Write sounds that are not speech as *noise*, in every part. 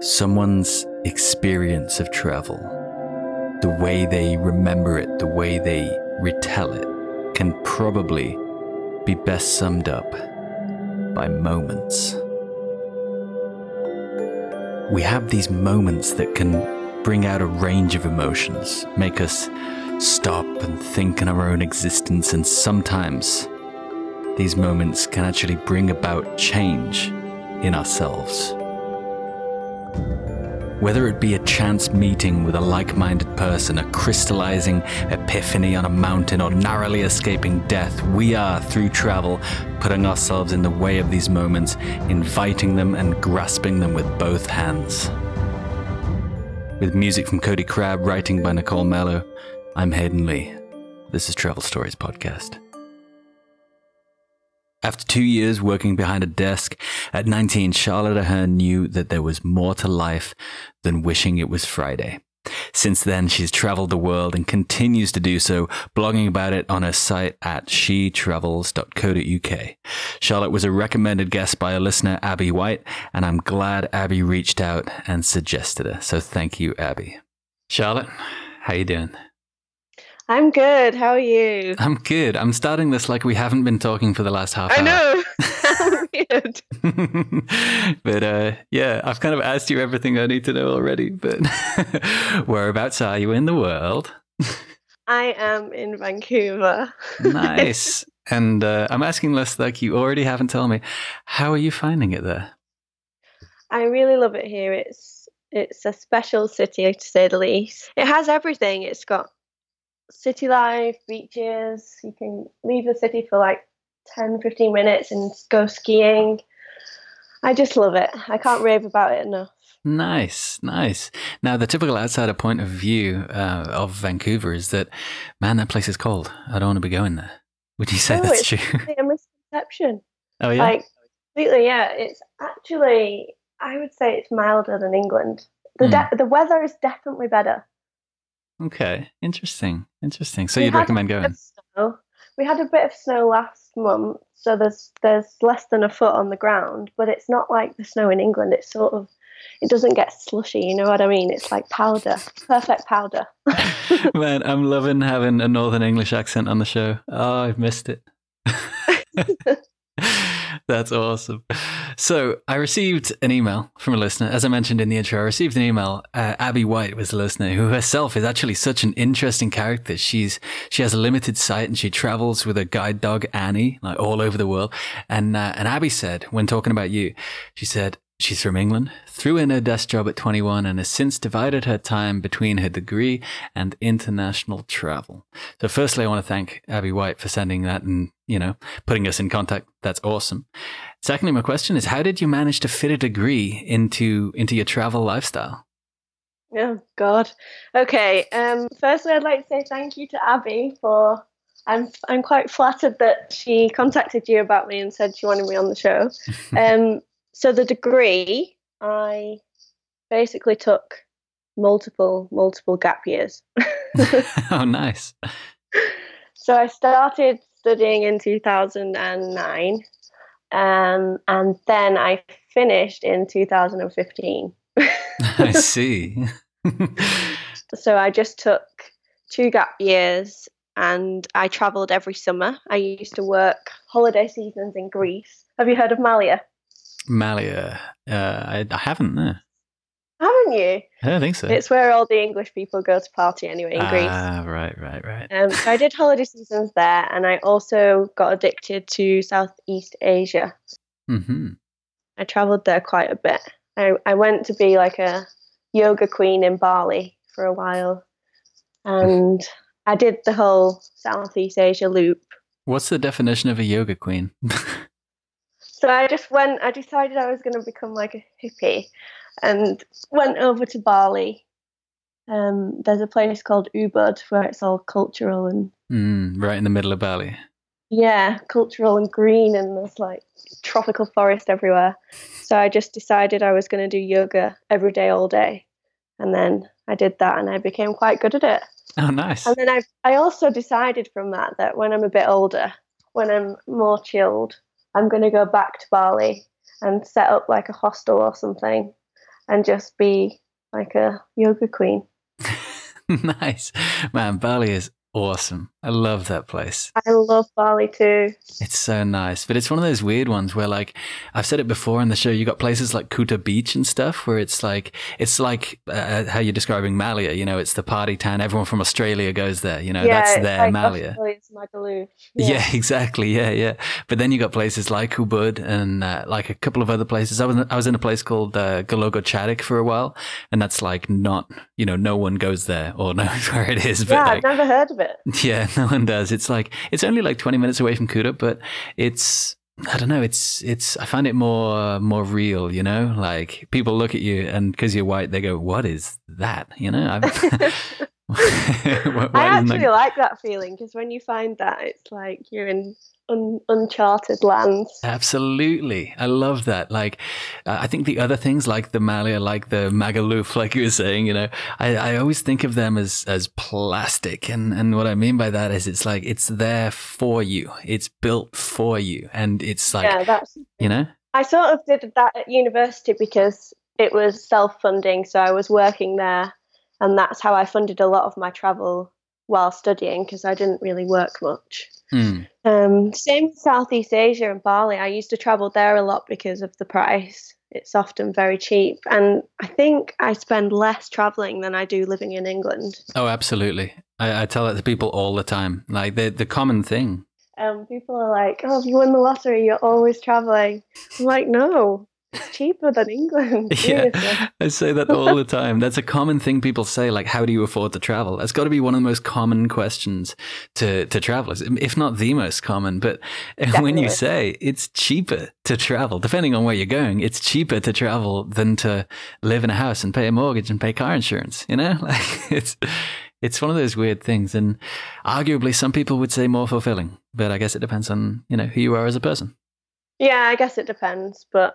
someone's experience of travel, the way they remember it, the way they retell it, can probably be best summed up by moments. We have these moments that can bring out a range of emotions, make us stop and think in our own existence, and sometimes these moments can actually bring about change in ourselves. Whether it be a chance meeting with a like minded person, a crystallizing epiphany on a mountain, or narrowly escaping death, we are, through travel, putting ourselves in the way of these moments, inviting them and grasping them with both hands. With music from Cody Crabb, writing by Nicole Mello, I'm Hayden Lee. This is Travel Stories Podcast. After two years working behind a desk, at 19, Charlotte Ahern knew that there was more to life than wishing it was Friday. Since then, she's traveled the world and continues to do so, blogging about it on her site at shetravels.co.uk. Charlotte was a recommended guest by a listener, Abby White, and I'm glad Abby reached out and suggested her. So thank you, Abby. Charlotte, how you doing? I'm good. How are you? I'm good. I'm starting this like we haven't been talking for the last half hour. I hour. know. *laughs* *laughs* Weird. *laughs* but uh, yeah, I've kind of asked you everything I need to know already. But whereabouts are you in the world? I am in Vancouver. nice. And uh, I'm asking this like you already haven't told me. How are you finding it there? I really love it here. It's it's a special city to say the least. It has everything. It's got city life, beaches. You can leave the city for like 10, 15 minutes and go skiing. I just love it. I can't rave about it enough. Nice, nice. Now, the typical outsider point of view uh, of Vancouver is that, man, that place is cold. I don't want to be going there. Would you say No, that's it's true? a misconception. *laughs* oh, yeah. Like completely, yeah. It's actually, I would say, it's milder than England. The de- the weather is definitely better. Okay. Interesting. Interesting. So We you'd recommend going? We had a bit of snow last month, so there's there's less than a foot on the ground, but it's not like the snow in England. It's sort of it doesn't get slushy. You know what I mean? It's like powder, perfect powder. *laughs* *laughs* Man, I'm loving having a Northern English accent on the show. Oh, I've missed it. *laughs* That's awesome. So, I received an email from a listener. As I mentioned in the intro, I received an email. Uh, Abby White was the listener, who herself is actually such an interesting character. She's she has a limited sight and she travels with a guide dog Annie, like all over the world. And uh, and Abby said, when talking about you, she said she's from England, threw in her desk job at 21, and has since divided her time between her degree and international travel. So, firstly, I want to thank Abby White for sending that and you know putting us in contact. That's awesome. Secondly, my question is, how did you manage to fit a degree into into your travel lifestyle? Oh God. Okay. Um. Firstly, I'd like to say thank you to Abby for. I'm I'm quite flattered that she contacted you about me and said she wanted me on the show. *laughs* Um. So the degree, I basically took multiple multiple gap years. *laughs* *laughs* oh, nice. So I started studying in 2009, um, and then I finished in 2015. *laughs* I see. So I just took two gap years and I travelled every summer. I used to work holiday seasons in Greece. Have you heard of Malia? Malia, uh, I, I haven't. No. Haven't you? I don't think so. It's where all the English people go to party anyway in Greece. Ah, right, right, right. Um, so I did holiday seasons there, and I also got addicted to Southeast Asia. hmm I travelled there quite a bit. I, I went to be like a yoga queen in Bali for a while, and I did the whole Southeast Asia loop. What's the definition of a yoga queen? *laughs* So I just went. I decided I was going to become like a hippie, and went over to Bali. Um, there's a place called Ubud where it's all cultural and mm, right in the middle of Bali. yeah, cultural and green, and there's like tropical forest everywhere. So I just decided I was going to do yoga every day, all day, and then I did that, and I became quite good at it. Oh, nice. And then I I also decided from that that when I'm a bit older, when I'm more chilled, I'm going to go back to Bali and set up like a hostel or something and just be like a yoga queen. *laughs* nice. Man, Bali is awesome. I love that place. I love Bali too. It's so nice, but it's one of those weird ones where, like, I've said it before in the show. You got places like Kuta Beach and stuff where it's like it's like uh, how you're describing Malia. You know, it's the party town. Everyone from Australia goes there. You know, yeah, that's their like Malia. Australia's Magaluf. *laughs* Yeah. exactly. Yeah, yeah. But then you got places like Ubud and uh, like a couple of other places. I was I was in a place called uh, Galogo Chadik for a while, and that's like not you know no one goes there or *laughs* knows where it is. But yeah, like, I've never heard of it. *laughs* yeah, no one does. It's like it's only like twenty minutes away from Kuta, but it's I don't know. It's it's I find it more more real. You know, like people look at you and because you're white, they go, "What is that?" You know. *laughs* *laughs* *laughs* I isn't that- actually like that feeling because when you find that, it's like you're in un- uncharted lands. Absolutely. I love that. Like, uh, I think the other things like the Malia, like the Magaluf, *laughs* like you were saying, you know, I, I always think of them as, as plastic. And, and what I mean by that is it's like, it's there for you. It's built for you. And it's like, yeah, that's. you know, I sort of did that at university because it was self-funding, so I was working there, and that's how I funded a lot of my travel while studying because I didn't really work much. hmm, Um, same with Southeast Asia and Bali. I used to travel there a lot because of the price. It's often very cheap, and I think I spend less traveling than I do living in England. oh, absolutely. I, I tell that to people all the time. Like the, the common thing. Um, people are like, "Oh, if you win the lottery, you're always traveling." I'm like, "No, it's cheaper than *laughs* England." Yeah, I say that all the time. That's a common thing people say. Like, how do you afford to travel? That's got to be one of the most common questions to to travelers, if not the most common. But *laughs* when you say it's cheaper to travel, depending on where you're going, it's cheaper to travel than to live in a house and pay a mortgage and pay car insurance. You know, *laughs* like it's it's one of those weird things, and arguably some people would say more fulfilling. But I guess it depends on you know who you are as a person. Yeah, I guess it depends, but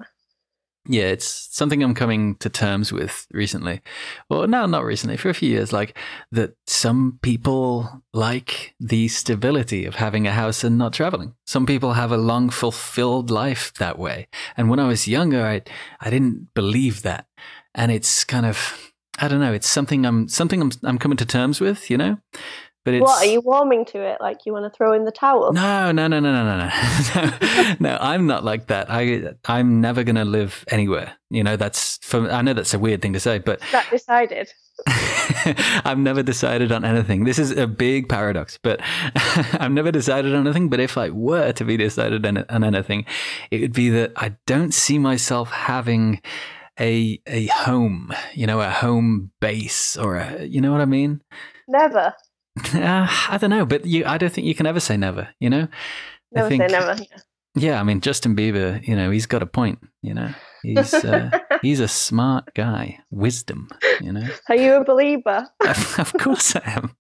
Yeah, it's something I'm coming to terms with recently. Well, no, not recently, for a few years. Like that some people like the stability of having a house and not traveling. Some people have a long, fulfilled life that way. And when I was younger, I, I didn't believe that. And it's kind of, I don't know, it's something I'm, something I'm, I'm coming to terms with, you know? But it's, what are you warming to it? Like you want to throw in the towel? no, no, no, no, no, no, no. *laughs* no, I'm not like that. I, I'm never going to live anywhere. You know, that's for, I know that's a weird thing to say, but Is that decided? *laughs* I've never decided on anything. This is a big paradox, but *laughs* I've never decided on anything. But if I were to be decided on, on anything, it would be that I don't see myself having a a home, you know, a home base or a, you know what I mean? Never. Uh, I don't know, but you, I don't think you can ever say never. You know, I Never think- say never. Yeah. yeah. I mean, Justin Bieber, you know, he's got a point. You know, he's uh, *laughs* he's a smart guy, wisdom. You know, Are you a believer? *laughs* of course I am.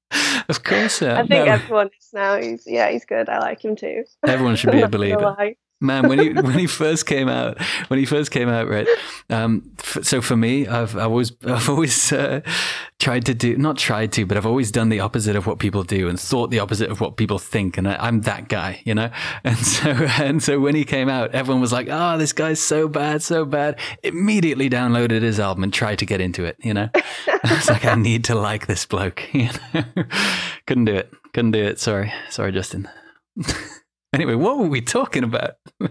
Of course I am. I think No, everyone is now. He's yeah, he's good. I like him too. everyone should be a *laughs* believer. Man, when he *laughs* when he first came out, when he first came out, right? Um, f- so for me, I've I've always *laughs* I've always uh, tried to do not tried to, but I've always done the opposite of what people do and thought the opposite of what people think, and I, I'm that guy, you know. *laughs* And so and so when he came out, everyone was like, "Oh, this guy's so bad, so bad." Immediately downloaded his album and tried to get into it, you know. I was like, I need to like this bloke, you know. Couldn't do it. Couldn't do it. Sorry, sorry, Justin. Anyway, what were we talking about? *laughs*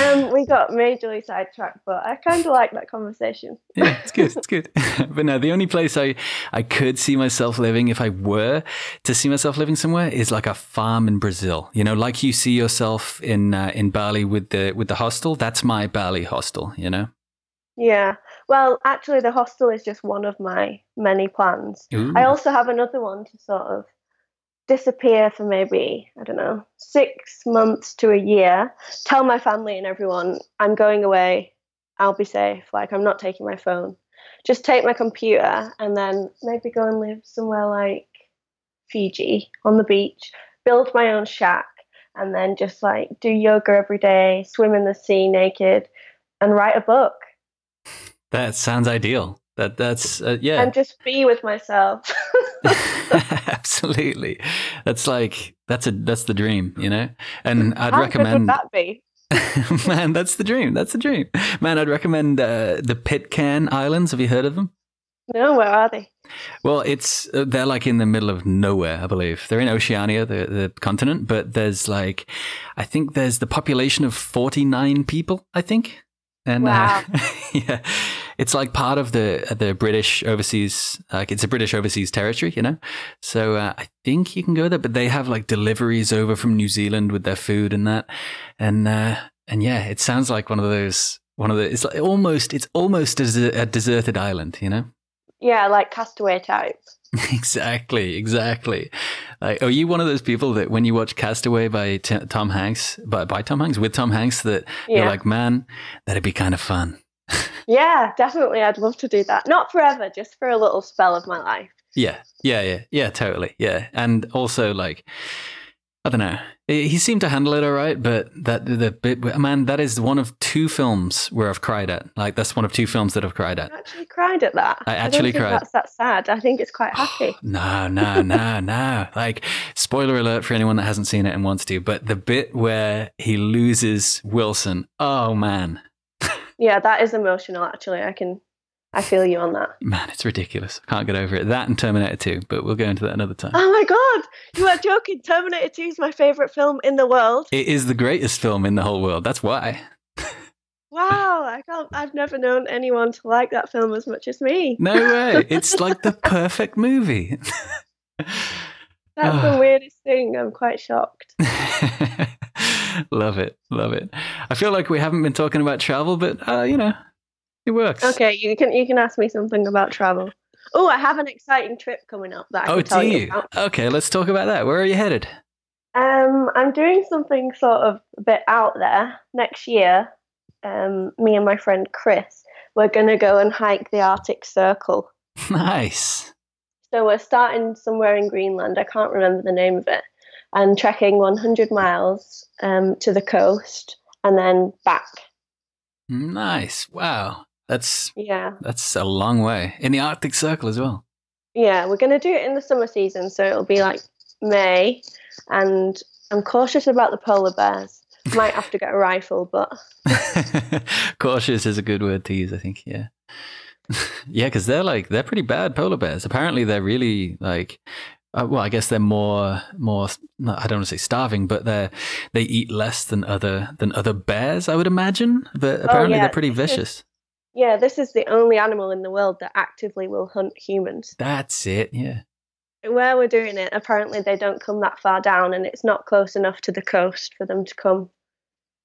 Um, we got majorly sidetracked, but I kind of like that conversation. yeah, it's good. *laughs* It's good. *laughs* but no, the only place I, I could see myself living if I were to see myself living somewhere is like a farm in Brazil. You know, like you see yourself in uh, in Bali with the with the hostel. That's my Bali hostel. You know. Yeah. Well, actually, the hostel is just one of my many plans. Ooh. I also have another one to sort of disappear for maybe, I don't know, six months to a year. Tell my family and everyone I'm going away. I'll be safe. Like, I'm not taking my phone. Just take my computer and then maybe go and live somewhere like Fiji on the beach, build my own shack, and then just like do yoga every day, swim in the sea naked, and write a book that sounds ideal. That that's uh, yeah. and just be with myself. *laughs* *laughs* *laughs* Absolutely. That's like that's a that's the dream, you know. And I'd How good recommend would that be? *laughs* Man, that's the dream. That's the dream. Man, I'd recommend uh, the Pitcairn Islands. Have you heard of them? No, where are they? Well, it's uh, they're like in the middle of nowhere, I believe. They're in Oceania, the the continent, but there's like, I think there's the population of forty nine people. I think, and Wow. uh, *laughs* yeah, it's like part of the the British overseas, like it's a British overseas territory, you know. So uh, I think you can go there, but they have like deliveries over from New Zealand with their food and that, and uh, and yeah, it sounds like one of those. One of the, it's like almost, it's almost a, a deserted island, you know. Yeah, like Castaway type. *laughs* Exactly, exactly. Like, are you one of those people that when you watch Castaway by T- Tom Hanks, by, by Tom Hanks, with Tom Hanks, that you're like, man, that'd be kind of fun. Yeah, definitely. I'd love to do that. Not forever, just for a little spell of my life. Yeah, yeah, yeah, yeah, totally, yeah. And also, like, I don't know, he seemed to handle it all right, but that the bit, man, that is one of two films where I've cried at. Like, that's one of two films that I've cried at. I actually cried at that. I actually think cried. That's that sad. I think it's quite happy. *gasps* No, no, no, no. Like, spoiler alert for anyone that hasn't seen it and wants to, but the bit where he loses Wilson, oh man, yeah, that is emotional. Actually, I can, I feel you on that. man, it's ridiculous. I can't get over it. That and Terminator 2, but we'll go into that another time. Oh my god, you are joking. Terminator 2 is my favorite film in the world. It is the greatest film in the whole world. That's why. Wow, I can't. I've never known anyone to like that film as much as me. No way. It's like the *laughs* perfect movie. That's Ah. the weirdest thing. I'm quite shocked. *laughs* love it. Love it. I feel like we haven't been talking about travel, but, uh, you know, it works. Okay, you can you can ask me something about travel. Oh, I have an exciting trip coming up that I Oh, can tell do you you? about. Okay, let's talk about that. Where are you headed? Um, I'm doing something sort of a bit out there next year. Um, me and my friend Chris, we're gonna go and hike the Arctic Circle. *laughs* Nice. So we're starting somewhere in Greenland. I can't remember the name of it, and trekking 100 miles um, to the coast and then back. Nice. Wow. That's Yeah, that's a long way. In the Arctic Circle as well. yeah. We're gonna do it in the summer season, so it'll be like May, and I'm cautious about the polar bears. Might have to get a rifle, but *laughs* Cautious is a good word to use, I think. Yeah. *laughs* yeah, because they're like they're pretty bad polar bears. Apparently, they're really like. Uh, well, I guess they're more more. I don't want to say starving, but they they eat less than other than other bears. I would imagine, but apparently Oh, yeah. they're pretty vicious. yeah, this is the only animal in the world that actively will hunt humans. That's it. Yeah. Where we're doing it, apparently they don't come that far down, and it's not close enough to the coast for them to come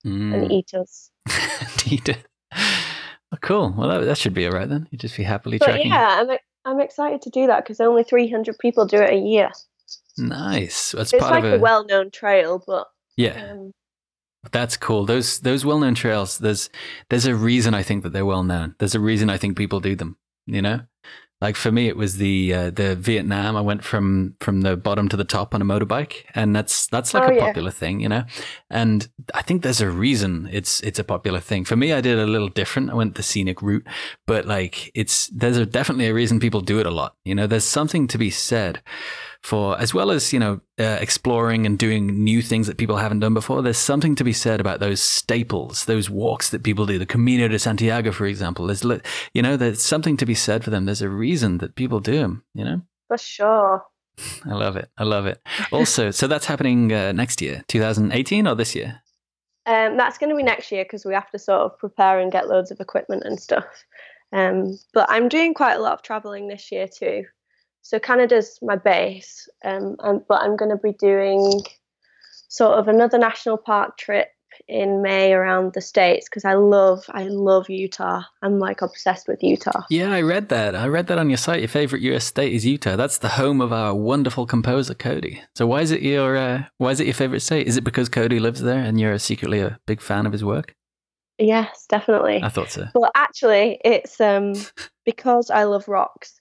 Mm. and eat us. Eat it. Oh, cool. Well, that, that should be all right then. You'd just be happily But tracking. yeah, I'm excited to do that because only 300 people do it a year. Nice. That's It's like a a well-known trail, but yeah. um, That's cool. Those those well known trails. There's there's a reason I think that they're well known. There's a reason I think people do them. You know, like for me, it was the uh, the Vietnam. I went from from the bottom to the top on a motorbike, and that's that's like Oh, a yeah. popular thing. You know, and I think there's a reason it's it's a popular thing. For me, I did a little different. I went the scenic route, but like it's there's a, definitely a reason people do it a lot. You know, there's something to be said for as well as you know uh, exploring and doing new things that people haven't done before there's something to be said about those staples those walks that people do the camino de santiago for example there's you know there's something to be said for them there's a reason that people do them you know for sure. i love it i love it also *laughs* so that's happening uh, next year 2018 or this year Um, that's going to be next year because we have to sort of prepare and get loads of equipment and stuff. Um, but I'm doing quite a lot of traveling this year too. So Canada's my base, um, and, but I'm going to be doing sort of another national park trip in May around the states because I love I love Utah. I'm like obsessed with Utah. yeah i read that i read that on your site your favorite us state is utah that's the home of our wonderful composer cody so why is it your uh, why is it your favorite state is it because cody lives there and you're secretly a big fan of his work Yes, definitely. i thought so Well, actually, it's um because I love rocks.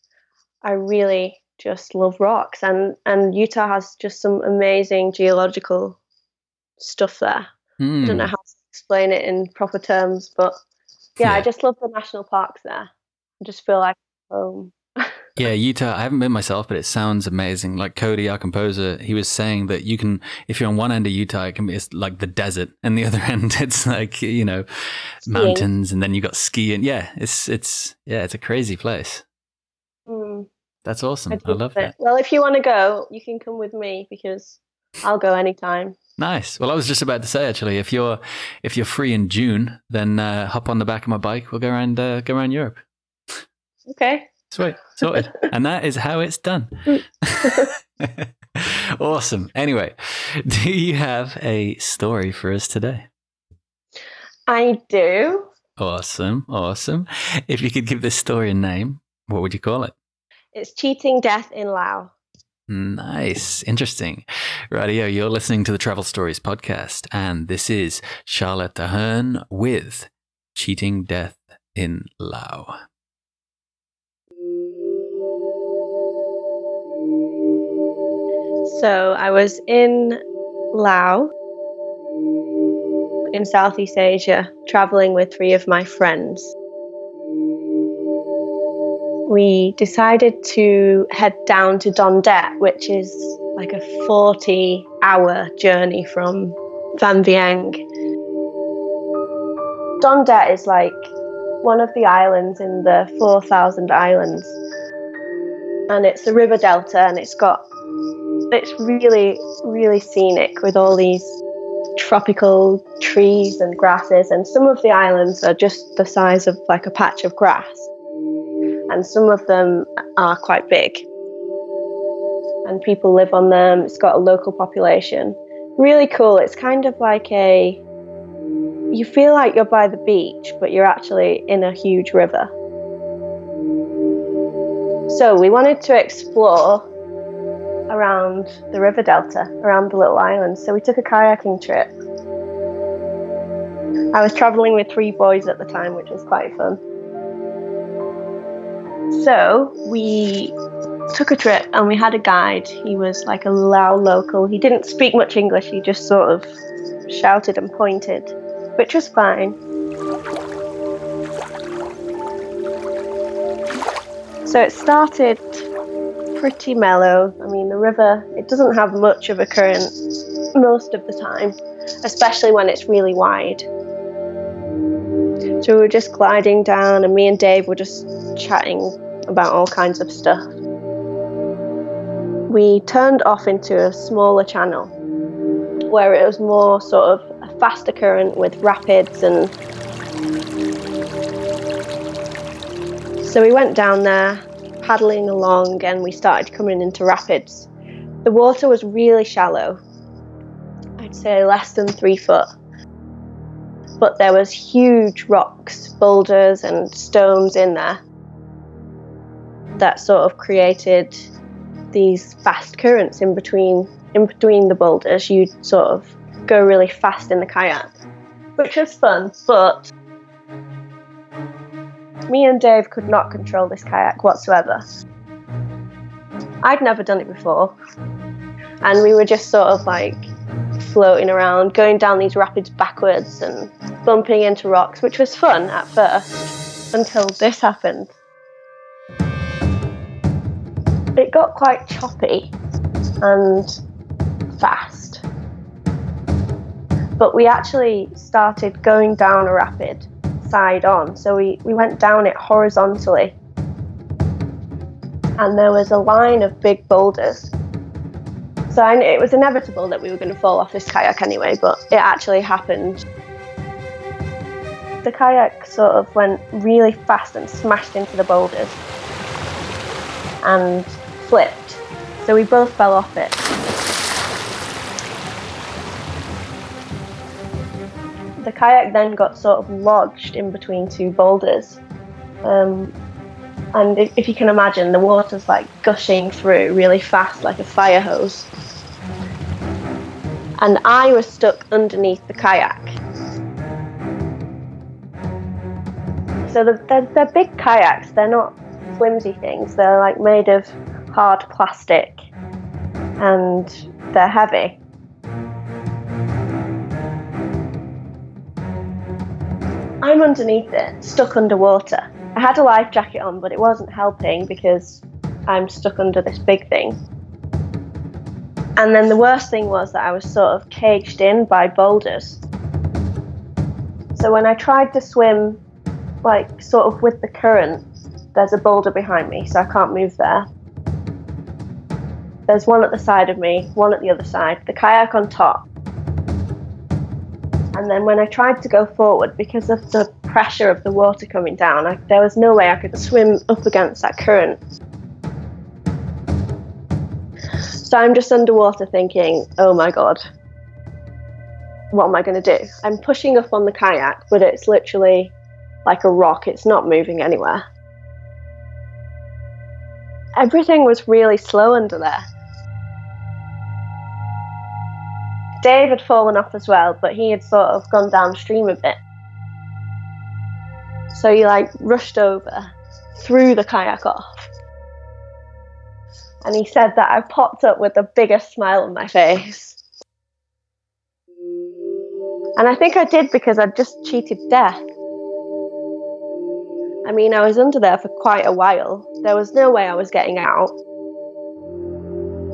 I really just love rocks, and and Utah has just some amazing geological stuff there. I don't know Hmm. how to explain it in proper terms, but yeah, I just love the national parks there. I just feel like home. *laughs* Yeah, Utah. I haven't been myself, but it sounds amazing. Like Cody, our composer, he was saying that you can, if you're on one end of Utah, it can be it's like the desert, and the *laughs* other end, it's like you know, Skiing. mountains, and then you got skiing. Yeah, it's it's yeah, it's a crazy place. Mm, That's awesome. I, do love it. that. Well, if you want to go, you can come with me because I'll go anytime. Nice. Well, I was just about to say actually, if you're if you're free in June, then uh, hop on the back of my bike. We'll go around uh, go around Europe. Okay. Sweet, sorted. *laughs* and that is how it's done. *laughs* awesome. Anyway, do you have a story for us today? I do. Awesome, awesome. If you could give this story a name, what would you call it? It's cheating death in Lao. Nice, interesting. Radio, you're listening to the Travel Stories podcast, and this is Charlotte Ahern with Cheating Death in Lao. So I was in Laos, in Southeast Asia, traveling with three of my friends. We decided to head down to Don Det, which is like a 40 hour journey from Vang Vieng. Don Det is like one of the islands in the 4,000 islands. And it's a river delta and it's got it's really, really scenic with all these tropical trees and grasses. And some of the islands are just the size of like a patch of grass, and some of them are quite big. And people live on them. It's got a local population. Really cool. It's kind of like a. You feel like you're by the beach, but you're actually in a huge river. So we wanted to explore around the river delta, around the little islands. So we took a kayaking trip. I was traveling with three boys at the time, which was quite fun. So we took a trip and we had a guide. He was like a Lao local. He didn't speak much English, he just sort of shouted and pointed, which was fine. So it started pretty mellow. I mean, the river, it doesn't have much of a current most of the time, especially when it's really wide. So we were just gliding down, and me and Dave were just chatting about all kinds of stuff. We turned off into a smaller channel where it was more sort of a faster current with rapids and so we went down there paddling along and we started coming into rapids. The water was really shallow. I'd say less than three foot. But there was huge rocks, boulders and stones in there that sort of created these fast currents in between in between the boulders. You'd sort of go really fast in the kayak, which was fun, but me and Dave could not control this kayak whatsoever. I'd never done it before. And we were just sort of like floating around, going down these rapids backwards and bumping into rocks, which was fun at first until this happened. It got quite choppy and fast. But we actually started going down a rapid side on. So we, we went down it horizontally. And there was a line of big boulders. So I, it was inevitable that we were going to fall off this kayak anyway, but it actually happened. The kayak sort of went really fast and smashed into the boulders and flipped. So we both fell off it. the kayak then got sort of lodged in between two boulders. Um, and if, you can imagine, the water's like gushing through really fast, like a fire hose. And I was stuck underneath the kayak. So the, they're, they're big kayaks, they're not flimsy things, they're like made of hard plastic and they're heavy. I'm underneath it, stuck underwater. I had a life jacket on, but it wasn't helping because I'm stuck under this big thing. And then the worst thing was that I was sort of caged in by boulders. So when I tried to swim, like sort of with the current, there's a boulder behind me, so I can't move there. There's one at the side of me, one at the other side, the kayak on top. And then when I tried to go forward, because of the pressure of the water coming down, I, there was no way I could swim up against that current. So I'm just underwater thinking, oh my god, what am I going to do? I'm pushing up on the kayak, but it's literally like a rock, it's not moving anywhere. Everything was really slow under there. Dave had fallen off as well, but he had sort of gone downstream a bit. So he like rushed over, threw the kayak off. And he said that I popped up with the biggest smile on my face. And I think I did because I'd just cheated death. I mean, I was under there for quite a while. There was no way I was getting out.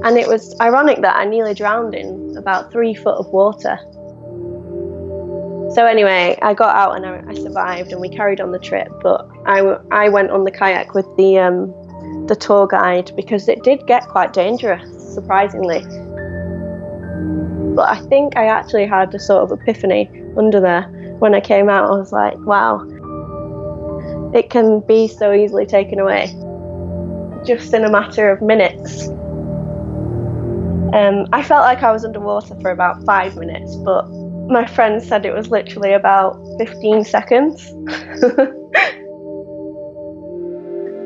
And it was ironic that I nearly drowned in about three foot of water. So, anyway, I got out and I, I survived and we carried on the trip. But I, I went on the kayak with the, um, the tour guide because it did get quite dangerous, surprisingly. But I think I actually had a sort of epiphany under there when I came out. I was like, wow, it can be so easily taken away just in a matter of minutes. Um, I felt like I was underwater for about five minutes, but my friend said it was literally about 15 seconds. *laughs*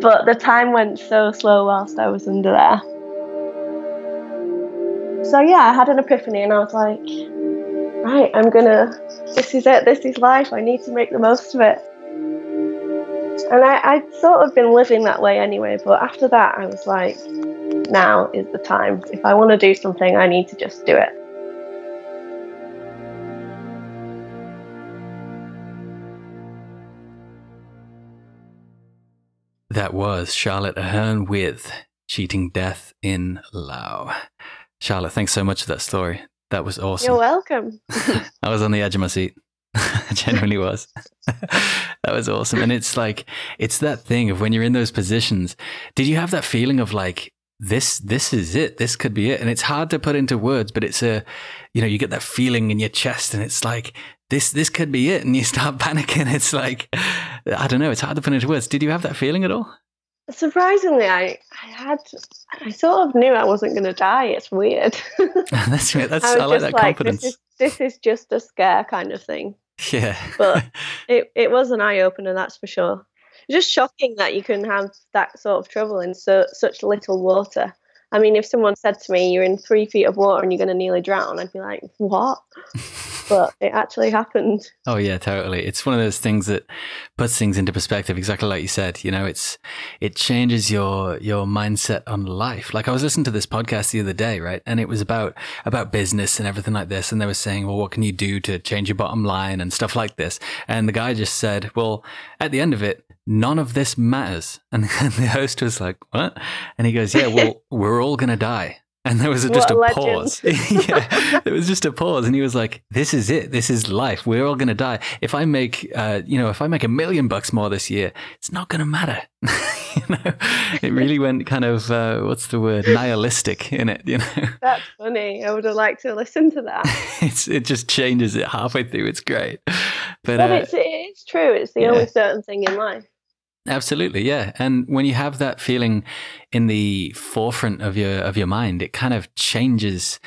but the time went so slow whilst I was under there. So, yeah, I had an epiphany and I was like, right, I'm gonna, this is it, this is life, I need to make the most of it. And I, I'd sort of been living that way anyway, but after that, I was like, now is the time. If I want to do something, I need to just do it. That was Charlotte Ahern with Cheating Death in Laos. Charlotte, thanks so much for that story. That was awesome. You're welcome. *laughs* *laughs* I was on the edge of my seat. *laughs* I genuinely was. that was awesome. And it's like, it's that thing of when you're in those positions, did you have that feeling of like, this this is it this could be it and it's hard to put into words but it's a you know you get that feeling in your chest and it's like this this could be it. And you *laughs* start panicking. It's like i don't know it's hard to put into words. Did you have that feeling at all? Surprisingly i i had i sort of knew i wasn't going to die. It's weird. *laughs* That's that's i, I like that like, confidence. this is, this is just a scare kind of thing. Yeah. But *laughs* it, it was an eye-opener that's for sure. Just shocking that you can have that sort of trouble in so such little water. I mean, if someone said to me, "You're in three feet of water and you're going to nearly drown," I'd be like, "What?" *laughs* but it actually happened. Oh yeah, totally. It's one of those things that puts things into perspective. Exactly like you said. You know, it's it changes your your mindset on life. Like I was listening to this podcast the other day, right, and it was about about business and everything like this, and they were saying, "Well, what can you do to change your bottom line and stuff like this?" And the guy just said, "Well, at the end of it." None of this matters. *laughs* And, the host was like, what? And he goes, yeah, well, *laughs* we're all going to die. And there was a, just a, a pause. *laughs* yeah, there was just a pause, and he was like, "This is it. This is life. We're all going to die. If I make, uh, you know, if I make a million bucks more this year, it's not going to matter." you know, it really went kind of uh, what's the word nihilistic in it. You know, that's funny. I would have liked to listen to that. it's it just changes it halfway through. It's great, but, but uh, it's it's true. It's the yeah. only certain thing in life. Absolutely, yeah. And when you have that feeling in the forefront of your of your mind, it kind of changes.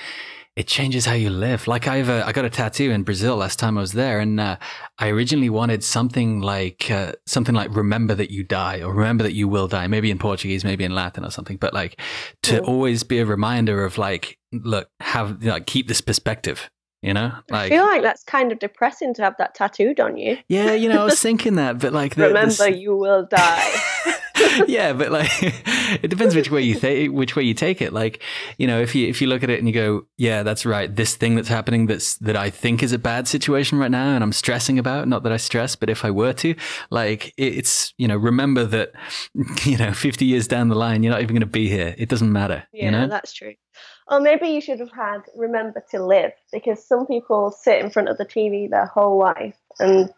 It changes how you live. Like I've uh, I got a tattoo in Brazil last time I was there, and uh, I originally wanted something like uh, something like "Remember that you die" or "Remember that you will die." Maybe in Portuguese, maybe in Latin or something. But like to always be a reminder of like, look, have like keep this perspective you know, like I feel like that's kind of depressing to have that tattooed on you. Yeah, you know, I was *laughs* thinking that, but like, the, remember, the... you will die. *laughs* *laughs* yeah, but like *laughs* it depends which way you th- which way you take it. Like, you know, if you if you look at it and you go, yeah, that's right. This thing that's happening that's that I think is a bad situation right now and I'm stressing about, not that I stress, but if I were to, like it's, you know, remember that *laughs* you know, 50 years down the line, you're not even going to be here. It doesn't matter, yeah, you know? that's true. Or maybe you should have had remember to live because some people sit in front of the TV their whole life and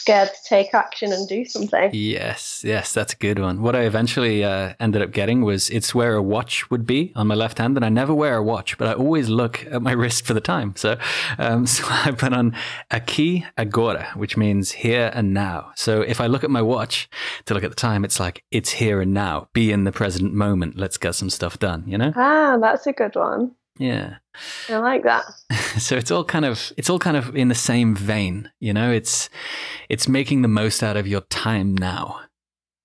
scared to take action and do something. Yes, yes, that's a good one. What I eventually uh, ended up getting was it's where a watch would be on my left hand, and I never wear a watch, but I always look at my *laughs* wrist for the time. So, um, *laughs* so I put on aqui agora, which means here and now. So if I look at my watch to look at the time, it's like it's here and now. Be in the present moment. Let's get some stuff done. You know? Ah, that's a good one. Yeah. I like that. *laughs* so it's all kind of it's all kind of in the same vein, you know. It's it's making the most out of your time now.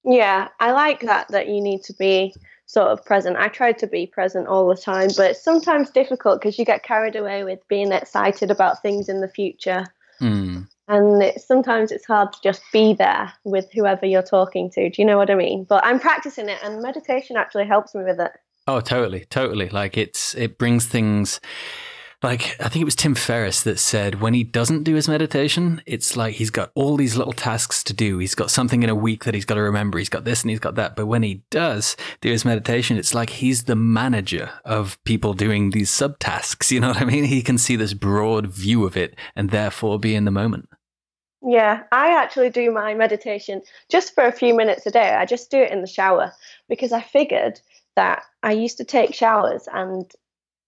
Yeah, I like that. That you need to be sort of present. I try to be present all the time, but it's sometimes difficult because you get carried away with being excited about things in the future. Mm. And it, sometimes it's hard to just be there with whoever you're talking to. Do you know what I mean? But I'm practicing it, and meditation actually helps me with it. Oh, totally, totally. Like it's it brings things like I think it was Tim Ferriss that said when he doesn't do his meditation, it's like he's got all these little tasks to do. He's got something in a week that he's got to remember. He's got this and he's got that. But when he does do his meditation, it's like he's the manager of people doing these subtasks. You know what I mean? He can see this broad view of it and therefore be in the moment. Yeah, I actually do my meditation just for a few minutes a day. I just do it in the shower because I figured that I used to take showers and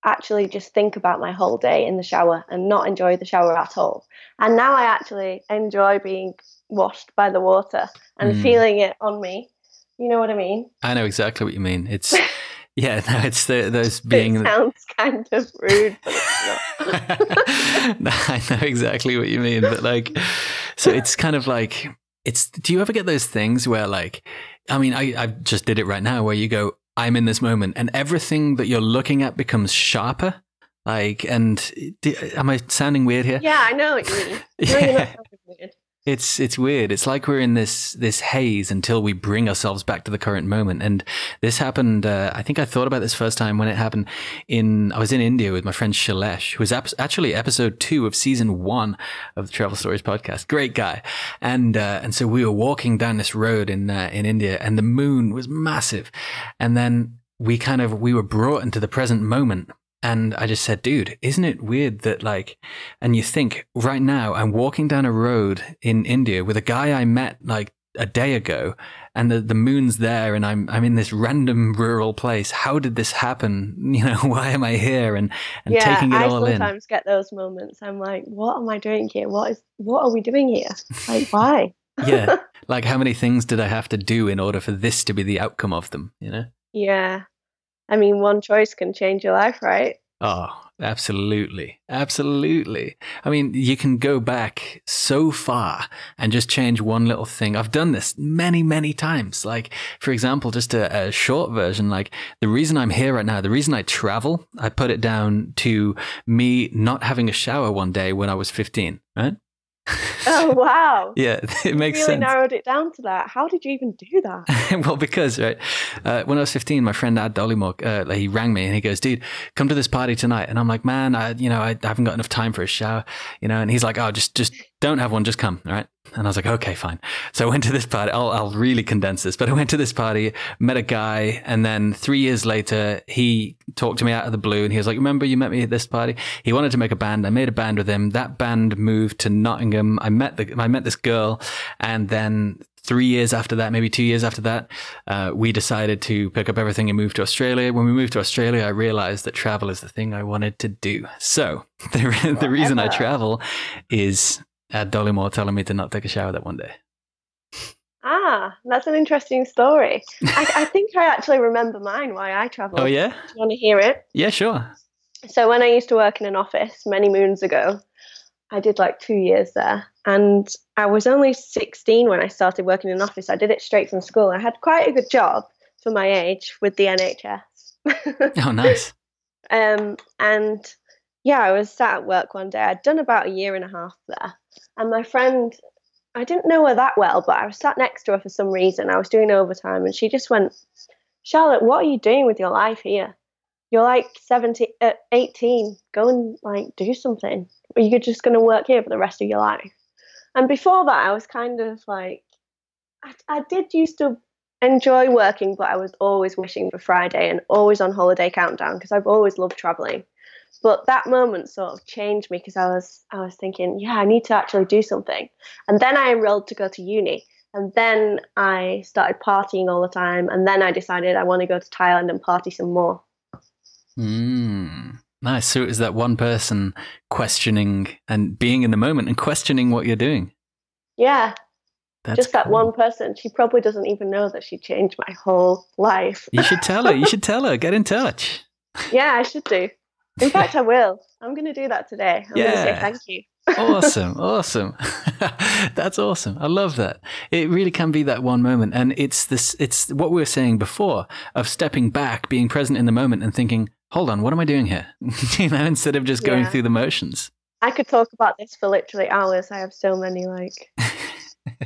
actually just think about my whole day in the shower and not enjoy the shower at all. And now I actually enjoy being washed by the water and Mm. feeling it on me. You know what I mean? I know exactly what you mean. It's *laughs* yeah, no, it's the, those being it sounds kind of rude, but it's not. *laughs* I know exactly what you mean, but like, so it's kind of like it's. Do you ever get those things where like, I mean, I I just did it right now, where you go, I'm in this moment, and everything that you're looking at becomes sharper. Like, and do, am I sounding weird here? yeah, I know what you mean. *laughs* No, Yeah. weird. It's it's weird. It's like we're in this this haze until we bring ourselves back to the current moment. And this happened. Uh, I think I thought about this first time when it happened in. I was in India with my friend Shailesh, who was ap- actually episode two of season one of the Travel Stories podcast. Great guy. And uh, and so we were walking down this road in uh, in India, and the moon was massive. And then we kind of we were brought into the present moment. And I just said, dude, isn't it weird that like and you think right now I'm walking down a road in India with a guy I met like a day ago and the, the moon's there and I'm I'm in this random rural place. How did this happen? *laughs* You know, why am I here? And and yeah, taking it I all in. I sometimes get those moments. I'm like, what am I doing here? What is what are we doing here? Like, *laughs* why? yeah. *laughs* Like how many things did I have to do in order for this to be the outcome of them, you know? Yeah. I mean, one choice can change your life, right? Oh, absolutely. Absolutely. I mean, you can go back so far and just change one little thing. I've done this many, many times. Like, for example, just a, a short version, like the reason I'm here right now, the reason I travel, I put it down to me not having a shower one day when I was 15, right? *laughs* Oh wow. *laughs* yeah, *laughs* it makes you really sense. narrowed it down to that. How did you even do that? well, because right uh, when I was fifteen, my friend Ad Dollymore, uh, he rang me and he goes, "Dude, come to this party tonight." And I'm like, "Man, I, you know, I, I haven't got enough time for a shower, you know." And he's like, "Oh, just, just don't have one, just come, all right?" And I was like, "Okay, fine." So I went to this party. I'll, I'll really condense this, but I went to this party, met a guy, and then three years later, he talked to me out of the blue, and he was like, "Remember, you met me at this party?" He wanted to make a band. I made a band with him. That band moved to Nottingham. I met the, I met this girl, and then three years after that, maybe two years after that, uh, we decided to pick up everything and move to Australia. When we moved to Australia, I realized that travel is the thing I wanted to do. So *laughs* the, the reason I travel is Ad Dollymore telling me to not take a shower that one day. Ah, that's an interesting story. I, I think I actually remember mine. Why I travel. Oh, yeah? Do you want to hear it? Yeah, sure. So when I used to work in an office many moons ago, I did like two years there, and I was only 16 when I started working in an office. I did it straight from school. I had quite a good job for my age with the NHS. *laughs* Oh, nice. Um, and yeah, I was sat at work one day. I'd done about a year and a half there, and my friend I didn't know her that well, but I was sat next to her for some reason. I was doing overtime, and she just went, Charlotte, what are you doing with your life here? You're like 17, uh, 18. Go and like do something. Or you're just going to work here for the rest of your life. And before that, I was kind of like, I, I did used to enjoy working, but I was always wishing for Friday and always on holiday countdown because I've always loved traveling. But that moment sort of changed me because I was I was thinking, yeah, I need to actually do something. And then I enrolled to go to uni. And then I started partying all the time. And then I decided I want to go to Thailand and party some more. Mm, nice. So it was that one person questioning and being in the moment and questioning what you're doing. Yeah. That's just that cool. one person. She probably doesn't even know that she changed my whole life. you should tell her. You should *laughs* tell her. Get in touch. Yeah, I should do. In fact, I will. I'm going to do that today. I'm yeah. going to say thank you. awesome. *laughs* Awesome. *laughs* That's awesome. I love that. It really can be that one moment. And it's this, it's what we were saying before of stepping back, being present in the moment and thinking, hold on, what am I doing here? *laughs* you know, instead of just going yeah. through the motions. I could talk about this for literally hours. I have so many like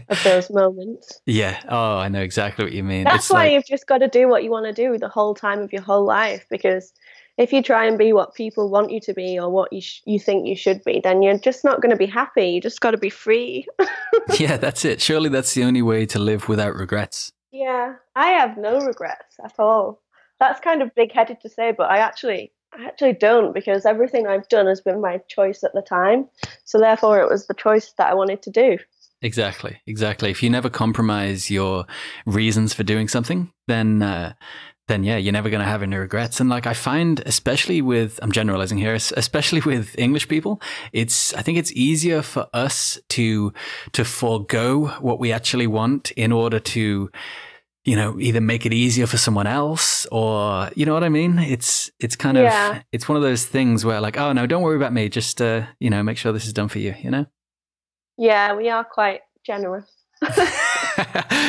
of those moments. Yeah. Oh, I know exactly what you mean. That's it's why like... you've just got to do what you want to do the whole time of your whole life because if you try and be what people want you to be or what you sh- you think you should be, then you're just not going to be happy. You just got to be free. *laughs* yeah, that's it. Surely that's the only way to live without regrets. Yeah, I have no regrets at all. That's kind of big-headed to say, but I actually I actually don't because everything I've done has been my choice at the time. So therefore it was the choice that I wanted to do. Exactly, exactly. If you never compromise your reasons for doing something, then uh, then yeah, you're never going to have any regrets. And like I find, especially with, I'm generalizing here, especially with English people, it's, I think it's easier for us to, to forego what we actually want in order to, you know, either make it easier for someone else or, you know what I mean? It's, it's kind yeah. of, it's one of those things where like, oh no, don't worry about me. Just, uh, you know, make sure this is done for you, you know? Yeah, we are quite generous. *laughs*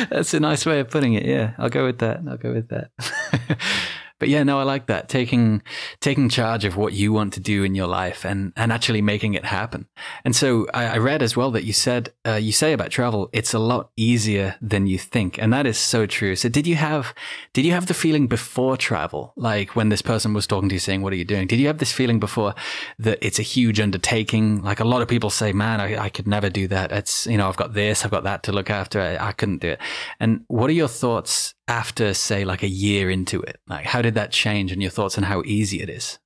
That's a nice way of putting it. Yeah, I'll go with that. I'll go with that. *laughs* *laughs* but yeah, no, I like that. Taking taking charge of what you want to do in your life and and actually making it happen. And so I, I read as well that you said uh, you say about travel, it's a lot easier than you think, and that is so true. So did you have did you have the feeling before travel, like when this person was talking to you saying, "What are you doing?" Did you have this feeling before that it's a huge undertaking? Like a lot of people say, "Man, I, I could never do that. It's you know I've got this, I've got that to look after. I, I couldn't do it." And what are your thoughts after say like a year into it? Like how did that change and your thoughts on how easy it is?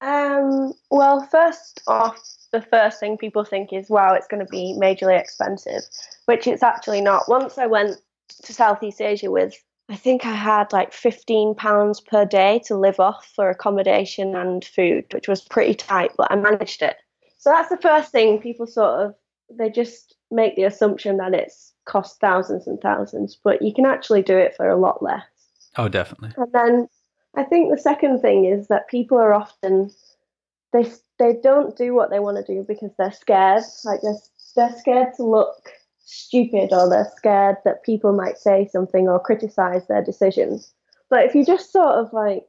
Um, well first off the first thing people think is wow it's going to be majorly expensive which it's actually not. Once i went to southeast asia with i think i had like 15 pounds per day to live off for accommodation and food which was pretty tight but i managed it. So that's the first thing people sort of they just make the assumption that it's cost thousands and thousands, but you can actually do it for a lot less. Oh, definitely. And then I think the second thing is that people are often they they don't do what they want to do because they're scared. Like they're they're scared to look stupid or they're scared that people might say something or criticize their decisions. But if you just sort of like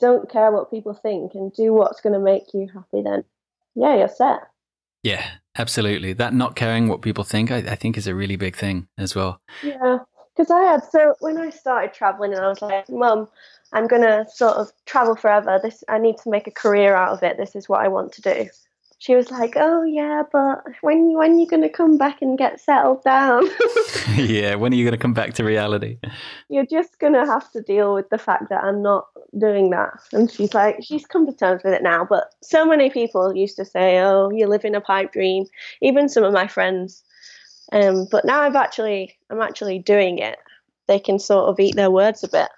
don't care what people think and do what's going to make you happy, then yeah, you're set. Yeah, absolutely. That not caring what people think, I, I think, is a really big thing as well. Yeah, because I had so when I started traveling, and I was like, "Mum, I'm gonna sort of travel forever. This I need to make a career out of it. This is what I want to do." She was like, "Oh yeah, but when when are you going to come back and get settled down?" *laughs* yeah, when are you going to come back to reality? You're just going to have to deal with the fact that I'm not doing that. And she's like, she's come to terms with it now. But so many people used to say, "Oh, you live in a pipe dream." Even some of my friends. Um, but now I've actually, I'm actually doing it. They can sort of eat their words a bit.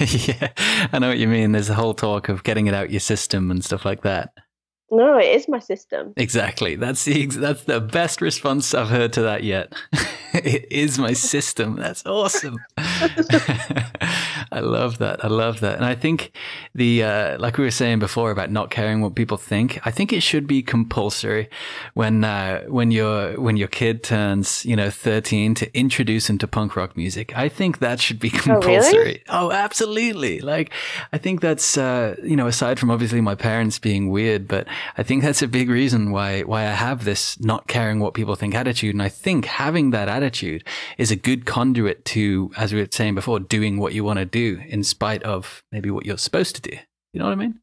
*laughs* yeah, I know what you mean. There's a whole talk of getting it out your system and stuff like that. No, it is my system. Exactly. That's the that's the best response I've heard to that yet. *laughs* *laughs* it is my system. That's awesome. *laughs* I love that. I love that. And I think the, uh, like we were saying before about not caring what people think, I think it should be compulsory when, uh, when your, when your kid turns, you know, 13 to introduce him to punk rock music. I think that should be compulsory. *laughs* Oh, really? oh absolutely. Like, I think that's, uh, you know, aside from obviously my parents being weird, but I think that's a big reason why, why I have this not caring what people think attitude. And I think having that attitude is a good conduit to, as we were saying before, doing what you want to do in spite of maybe what you're supposed to do. You know what I mean?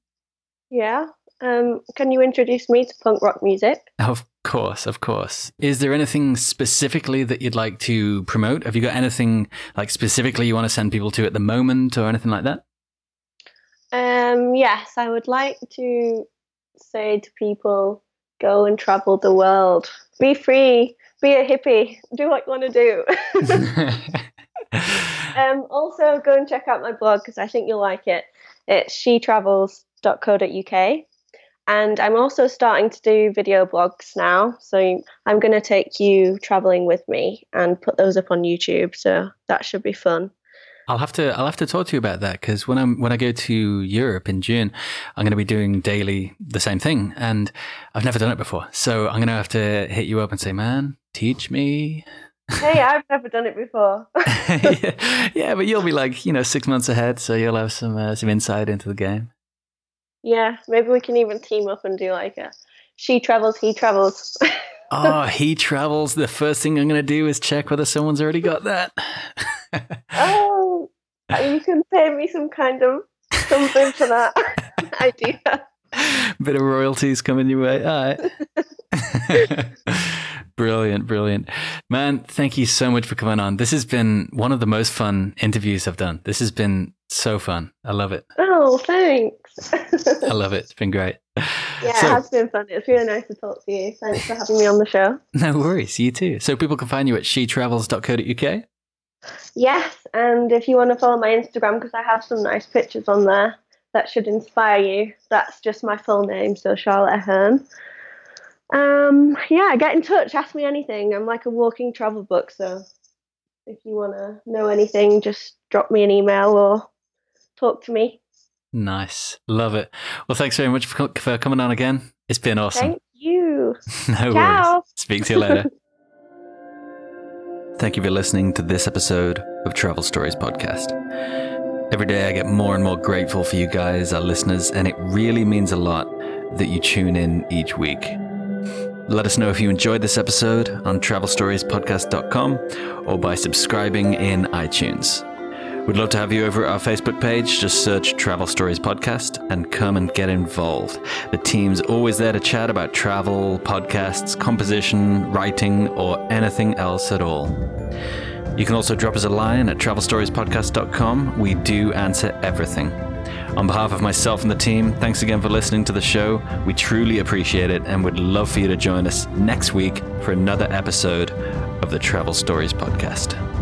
Yeah. Um, can you introduce me to punk rock music? Of course, of course. Is there anything specifically that you'd like to promote? Have you got anything like specifically you want to send people to at the moment or anything like that? Um, yes, I would like to say to people go and travel the world. Be free, be a hippie, do what you want to do. *laughs* um, also, go and check out my blog because I think you'll like it. It's shetravels.co.uk. And I'm also starting to do video blogs now. So I'm going to take you traveling with me and put those up on YouTube. So that should be fun. I'll have to I'll have to talk to you about that because when I'm when I go to Europe in June, I'm going to be doing daily the same thing, and I've never done it before. So I'm going to have to hit you up and say, "Man, teach me." Hey, I've never done it before. yeah, *laughs* yeah, but you'll be like you know six months ahead, so you'll have some uh, some insight into the game. Yeah, maybe we can even team up and do like a she travels, he travels. *laughs* oh, he travels. The first thing I'm going to do is check whether someone's already got that. *laughs* oh, you can pay me some kind of something for that idea. Bit of royalties coming your way. All right. Brilliant, brilliant. Man, thank you so much for coming on. This has been one of the most fun interviews I've done. This has been so fun. I love it. Oh, thanks. I love it. It's been great. Yeah, so, it has been fun. It's really nice to talk to you. Thanks for having me on the show. *laughs* No worries. You too. So people can find you at shetravels.co.uk. Yes, and if you want to follow my Instagram, because I have some nice pictures on there that should inspire you, that's just my full name, so Charlotte Ahern. Um, yeah, get in touch, ask me anything. I'm like a walking travel book, so if you want to know anything, just drop me an email or talk to me. Nice. Love it. Well, thanks very much for, for coming on again. It's been awesome. Thank you. *laughs* no Ciao. worries. Speak to you later. *laughs* Thank you for listening to this episode of Travel Stories Podcast. Every day I get more and more grateful for you guys, our listeners, and it really means a lot that you tune in each week. Let us know if you enjoyed this episode on travelstoriespodcast.com or by subscribing in iTunes. We'd love to have you over at our Facebook page. Just search Travel Stories Podcast and come and get involved. The team's always there to chat about travel, podcasts, composition, writing, or anything else at all. You can also drop us a line at travelstoriespodcast.com. We do answer everything. On behalf of myself and the team, thanks again for listening to the show. We truly appreciate it and would love for you to join us next week for another episode of the Travel Stories Podcast.